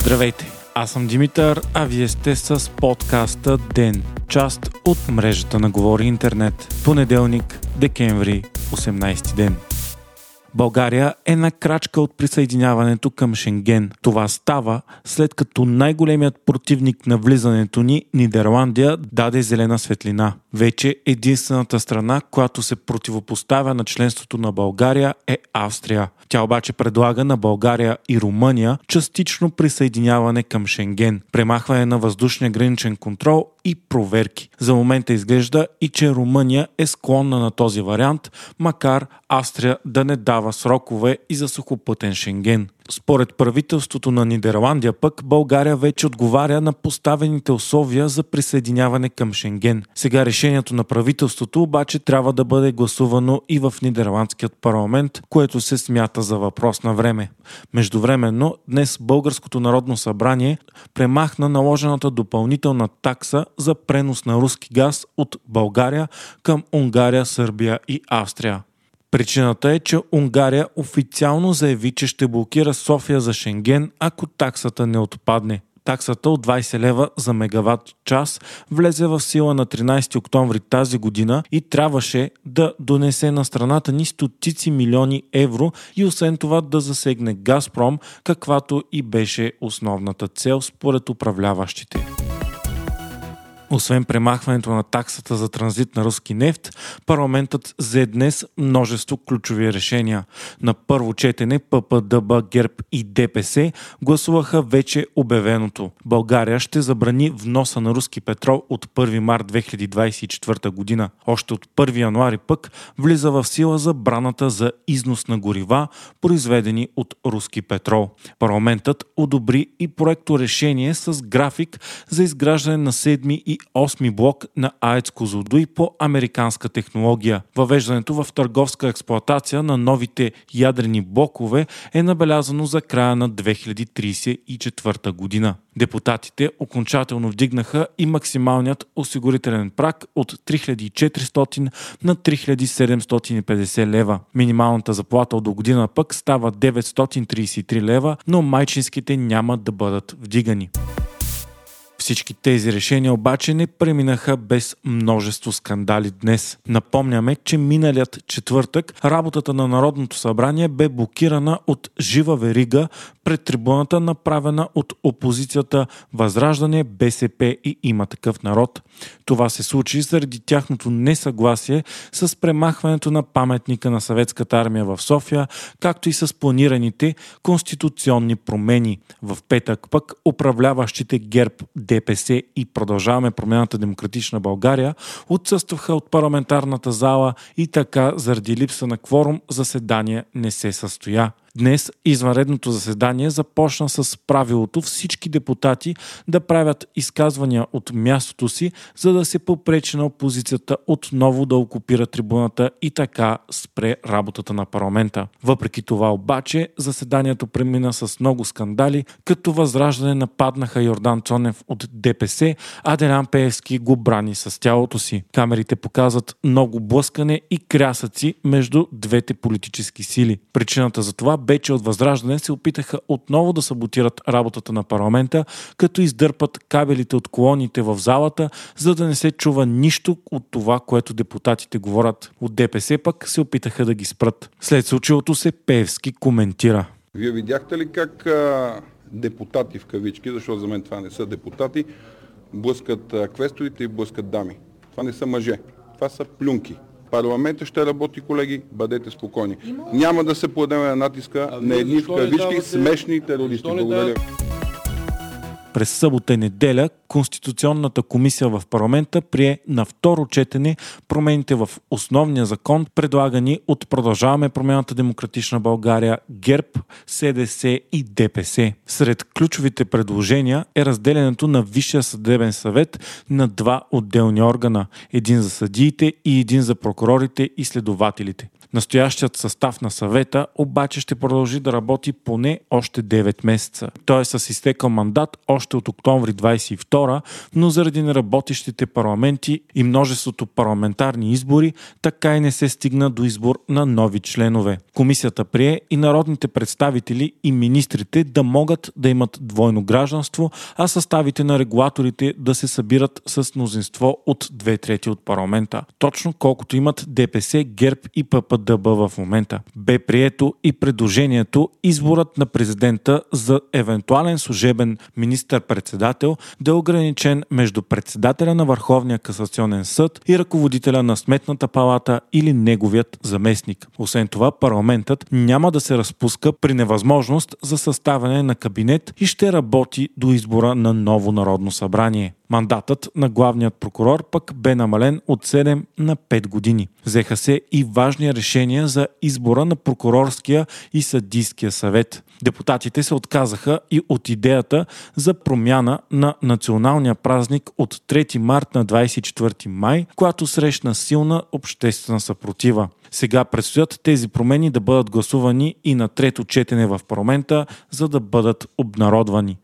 Здравейте, аз съм Димитър, а вие сте с подкаста ДЕН, част от мрежата на Говори Интернет. Понеделник, декември, 18 ден. България е на крачка от присъединяването към Шенген. Това става след като най-големият противник на влизането ни, Нидерландия, даде зелена светлина. Вече единствената страна, която се противопоставя на членството на България е Австрия. Тя обаче предлага на България и Румъния частично присъединяване към Шенген, премахване на въздушния граничен контрол и проверки. За момента изглежда и че Румъния е склонна на този вариант, макар Австрия да не дава срокове и за сухопътен Шенген. Според правителството на Нидерландия пък, България вече отговаря на поставените условия за присъединяване към Шенген. Сега решението на правителството обаче трябва да бъде гласувано и в Нидерландският парламент, което се смята за въпрос на време. Междувременно, днес Българското народно събрание премахна наложената допълнителна такса за пренос на руски газ от България към Унгария, Сърбия и Австрия. Причината е, че Унгария официално заяви, че ще блокира София за Шенген, ако таксата не отпадне. Таксата от 20 лева за мегаватт час влезе в сила на 13 октомври тази година и трябваше да донесе на страната ни стотици милиони евро и освен това да засегне Газпром, каквато и беше основната цел според управляващите. Освен премахването на таксата за транзит на руски нефт, парламентът взе днес множество ключови решения. На първо четене ППДБ, ГЕРБ и ДПС гласуваха вече обявеното. България ще забрани вноса на руски петрол от 1 март 2024 година. Още от 1 януари пък влиза в сила забраната за износ на горива, произведени от руски петрол. Парламентът одобри и проекто решение с график за изграждане на 7 и 8 блок на АЕЦ Козлодуй по американска технология. Въвеждането в търговска експлоатация на новите ядрени блокове е набелязано за края на 2034 година. Депутатите окончателно вдигнаха и максималният осигурителен прак от 3400 на 3750 лева. Минималната заплата от до година пък става 933 лева, но майчинските няма да бъдат вдигани. Всички тези решения обаче не преминаха без множество скандали днес. Напомняме, че миналият четвъртък работата на Народното събрание бе блокирана от жива верига пред трибуната, направена от опозицията Възраждане, БСП и има такъв народ. Това се случи заради тяхното несъгласие с премахването на паметника на съветската армия в София, както и с планираните конституционни промени. В петък пък управляващите ГЕРБ, ДПС и продължаваме промената Демократична България отсъстваха от парламентарната зала и така заради липса на кворум заседание не се състоя. Днес извънредното заседание започна с правилото всички депутати да правят изказвания от мястото си, за да се попречи на опозицията отново да окупира трибуната и така спре работата на парламента. Въпреки това обаче заседанието премина с много скандали, като възраждане нападнаха Йордан Цонев от ДПС, а Делян Пеевски го брани с тялото си. Камерите показват много блъскане и крясъци между двете политически сили. Причината за това бе, че от Възраждане се опитаха отново да саботират работата на парламента, като издърпат кабелите от колоните в залата, за да не се чува нищо от това, което депутатите говорят. От ДПС пък се опитаха да ги спрат. След случилото се Певски коментира. Вие видяхте ли как а, депутати в кавички, защото за мен това не са депутати, блъскат а, квесторите и блъскат дами? Това не са мъже. Това са плюнки. Парламентът ще работи, колеги, бъдете спокойни. Няма да се подеме на натиска на едни в кавички смешни терористи. Благодаря. През събота и неделя Конституционната комисия в парламента прие на второ четене промените в основния закон, предлагани от Продължаваме промената Демократична България, ГЕРБ, СДС и ДПС. Сред ключовите предложения е разделянето на Висшия съдебен съвет на два отделни органа – един за съдиите и един за прокурорите и следователите. Настоящият състав на съвета обаче ще продължи да работи поне още 9 месеца. Той е с изтекал мандат още от октомври 22, но заради неработещите парламенти и множеството парламентарни избори, така и не се стигна до избор на нови членове. Комисията прие и народните представители и министрите да могат да имат двойно гражданство, а съставите на регулаторите да се събират с мнозинство от две трети от парламента. Точно колкото имат ДПС, ГЕРБ и ППДБ в момента. Бе прието и предложението изборът на президента за евентуален служебен министър-председател да е ограничен между председателя на Върховния касационен съд и ръководителя на Сметната палата или неговият заместник. Освен това, парламентът няма да се разпуска при невъзможност за съставяне на кабинет и ще работи до избора на ново народно събрание. Мандатът на главният прокурор пък бе намален от 7 на 5 години. Взеха се и важни решения за избора на прокурорския и съдийския съвет. Депутатите се отказаха и от идеята за промяна на националния празник от 3 март на 24 май, която срещна силна обществена съпротива. Сега предстоят тези промени да бъдат гласувани и на трето четене в парламента, за да бъдат обнародвани.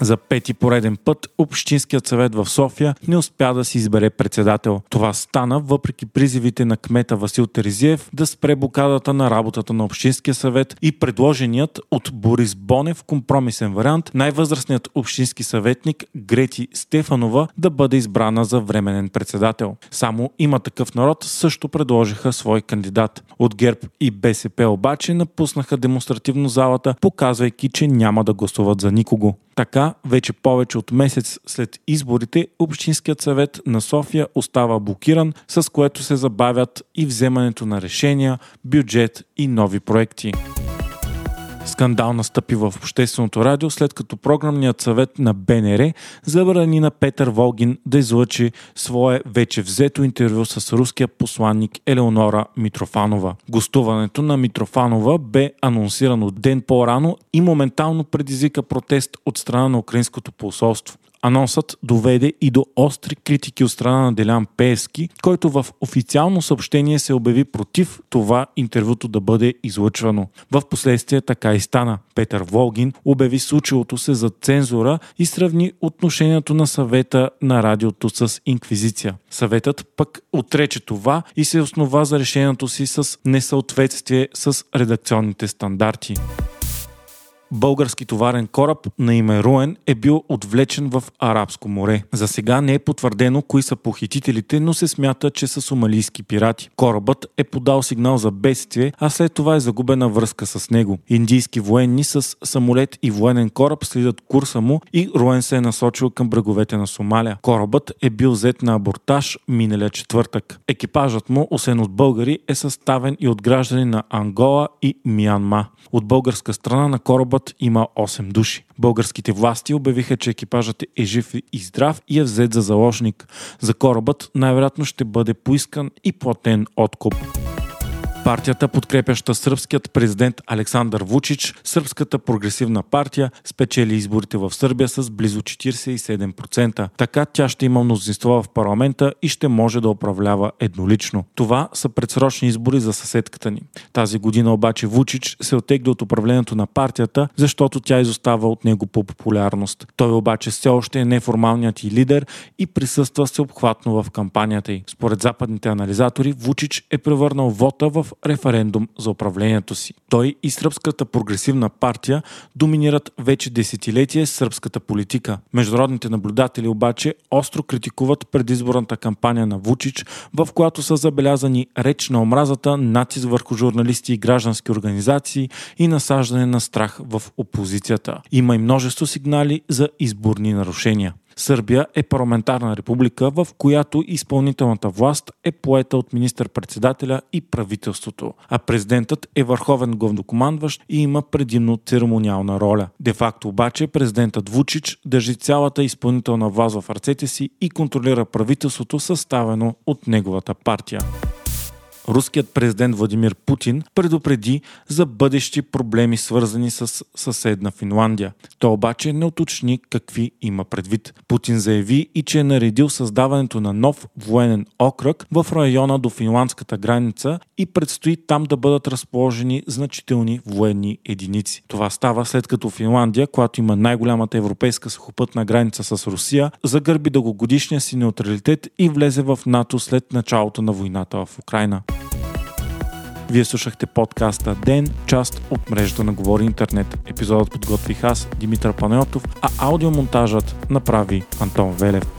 За пети пореден път Общинският съвет в София не успя да си избере председател. Това стана въпреки призивите на кмета Васил Терезиев да спре блокадата на работата на Общинския съвет и предложеният от Борис Бонев компромисен вариант най-възрастният общински съветник Грети Стефанова да бъде избрана за временен председател. Само има такъв народ също предложиха свой кандидат. От ГЕРБ и БСП обаче напуснаха демонстративно залата, показвайки, че няма да гласуват за никого. Така, вече повече от месец след изборите, Общинският съвет на София остава блокиран, с което се забавят и вземането на решения, бюджет и нови проекти. Скандал настъпи в общественото радио, след като програмният съвет на БНР забрани на Петър Волгин да излъчи свое вече взето интервю с руския посланник Елеонора Митрофанова. Гостуването на Митрофанова бе анонсирано ден по-рано и моментално предизвика протест от страна на украинското посолство. Анонсът доведе и до остри критики от страна на Делян Пеевски, който в официално съобщение се обяви против това интервюто да бъде излъчвано. В последствие така и стана. Петър Волгин обяви случилото се за цензура и сравни отношението на съвета на радиото с инквизиция. Съветът пък отрече това и се основа за решението си с несъответствие с редакционните стандарти български товарен кораб на име Руен е бил отвлечен в Арабско море. За сега не е потвърдено кои са похитителите, но се смята, че са сомалийски пирати. Корабът е подал сигнал за бедствие, а след това е загубена връзка с него. Индийски военни с самолет и военен кораб следят курса му и Руен се е насочил към бреговете на Сомалия. Корабът е бил взет на абортаж миналия четвъртък. Екипажът му, освен от българи, е съставен и от граждани на Ангола и Мианма. От българска страна на корабът има 8 души. Българските власти обявиха, че екипажът е жив и здрав и е взет за заложник. За корабът най-вероятно ще бъде поискан и платен откуп. Партията, подкрепяща сръбският президент Александър Вучич, Сръбската прогресивна партия, спечели изборите в Сърбия с близо 47%. Така тя ще има мнозинство в парламента и ще може да управлява еднолично. Това са предсрочни избори за съседката ни. Тази година обаче Вучич се отегли от управлението на партията, защото тя изостава от него по популярност. Той обаче все още е неформалният и лидер и присъства всеобхватно в кампанията й. Според западните анализатори, Вучич е превърнал вота в референдум за управлението си. Той и Сръбската прогресивна партия доминират вече десетилетие сръбската политика. Международните наблюдатели обаче остро критикуват предизборната кампания на Вучич, в която са забелязани реч на омразата, натиск върху журналисти и граждански организации и насаждане на страх в опозицията. Има и множество сигнали за изборни нарушения. Сърбия е парламентарна република, в която изпълнителната власт е поета от министър-председателя и правителството, а президентът е върховен главнокомандващ и има предимно церемониална роля. Де факто обаче президентът Вучич държи цялата изпълнителна власт в ръцете си и контролира правителството съставено от неговата партия. Руският президент Владимир Путин предупреди за бъдещи проблеми свързани с съседна Финландия. Той обаче не уточни какви има предвид. Путин заяви и че е наредил създаването на нов военен окръг в района до финландската граница и предстои там да бъдат разположени значителни военни единици. Това става след като Финландия, която има най-голямата европейска сухопътна граница с Русия, загърби дългогодишния си неутралитет и влезе в НАТО след началото на войната в Украина. Вие слушахте подкаста Ден, част от мрежата на Говори Интернет. Епизодът подготвих аз, Димитър Панайотов, а аудиомонтажът направи Антон Велев.